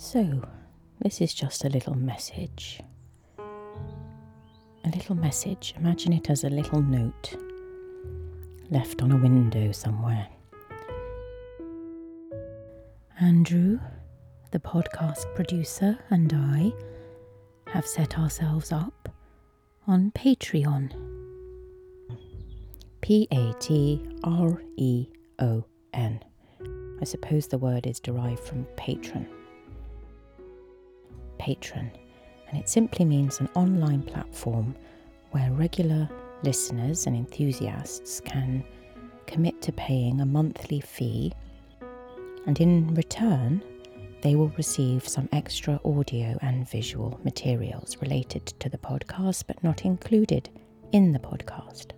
So, this is just a little message. A little message, imagine it as a little note left on a window somewhere. Andrew, the podcast producer, and I have set ourselves up on Patreon. P A T R E O N. I suppose the word is derived from patron patron, and it simply means an online platform where regular listeners and enthusiasts can commit to paying a monthly fee, and in return, they will receive some extra audio and visual materials related to the podcast but not included in the podcast.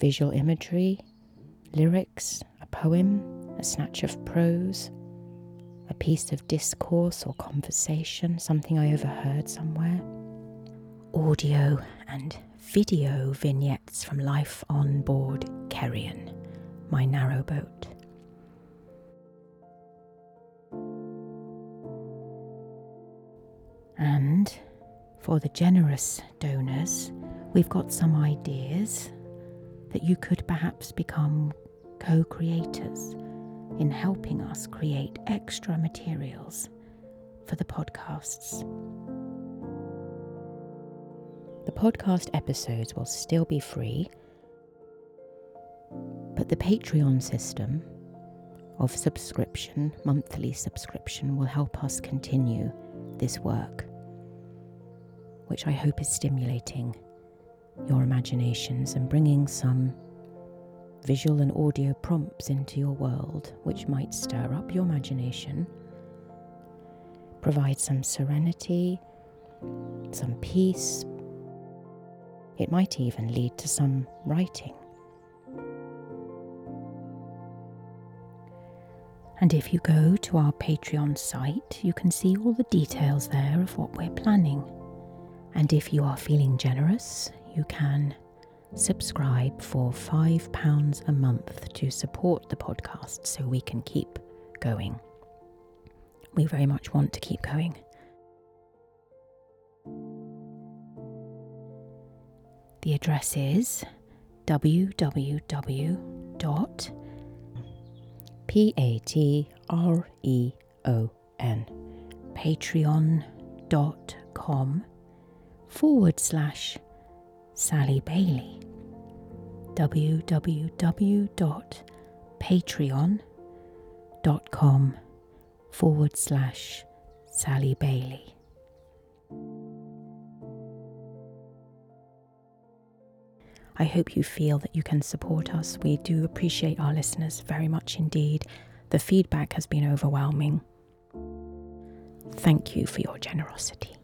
Visual imagery, lyrics, a poem, a snatch of prose, a piece of discourse or conversation, something I overheard somewhere. Audio and video vignettes from life on board Kerrion, my narrowboat. And for the generous donors, we've got some ideas that you could perhaps become co creators in helping us create extra materials for the podcasts. The podcast episodes will still be free, but the Patreon system of subscription, monthly subscription, will help us continue this work, which I hope is stimulating your imaginations and bringing some visual and audio prompts into your world which might stir up your imagination, provide some serenity, some peace. It might even lead to some writing. And if you go to our Patreon site, you can see all the details there of what we're planning. And if you are feeling generous, you can subscribe for £5 a month to support the podcast so we can keep going. We very much want to keep going. The address is www.patreon patreon.com forward slash Sally Bayley www.patreon.com forward slash Sally Bayley. I hope you feel that you can support us. We do appreciate our listeners very much indeed. The feedback has been overwhelming. Thank you for your generosity.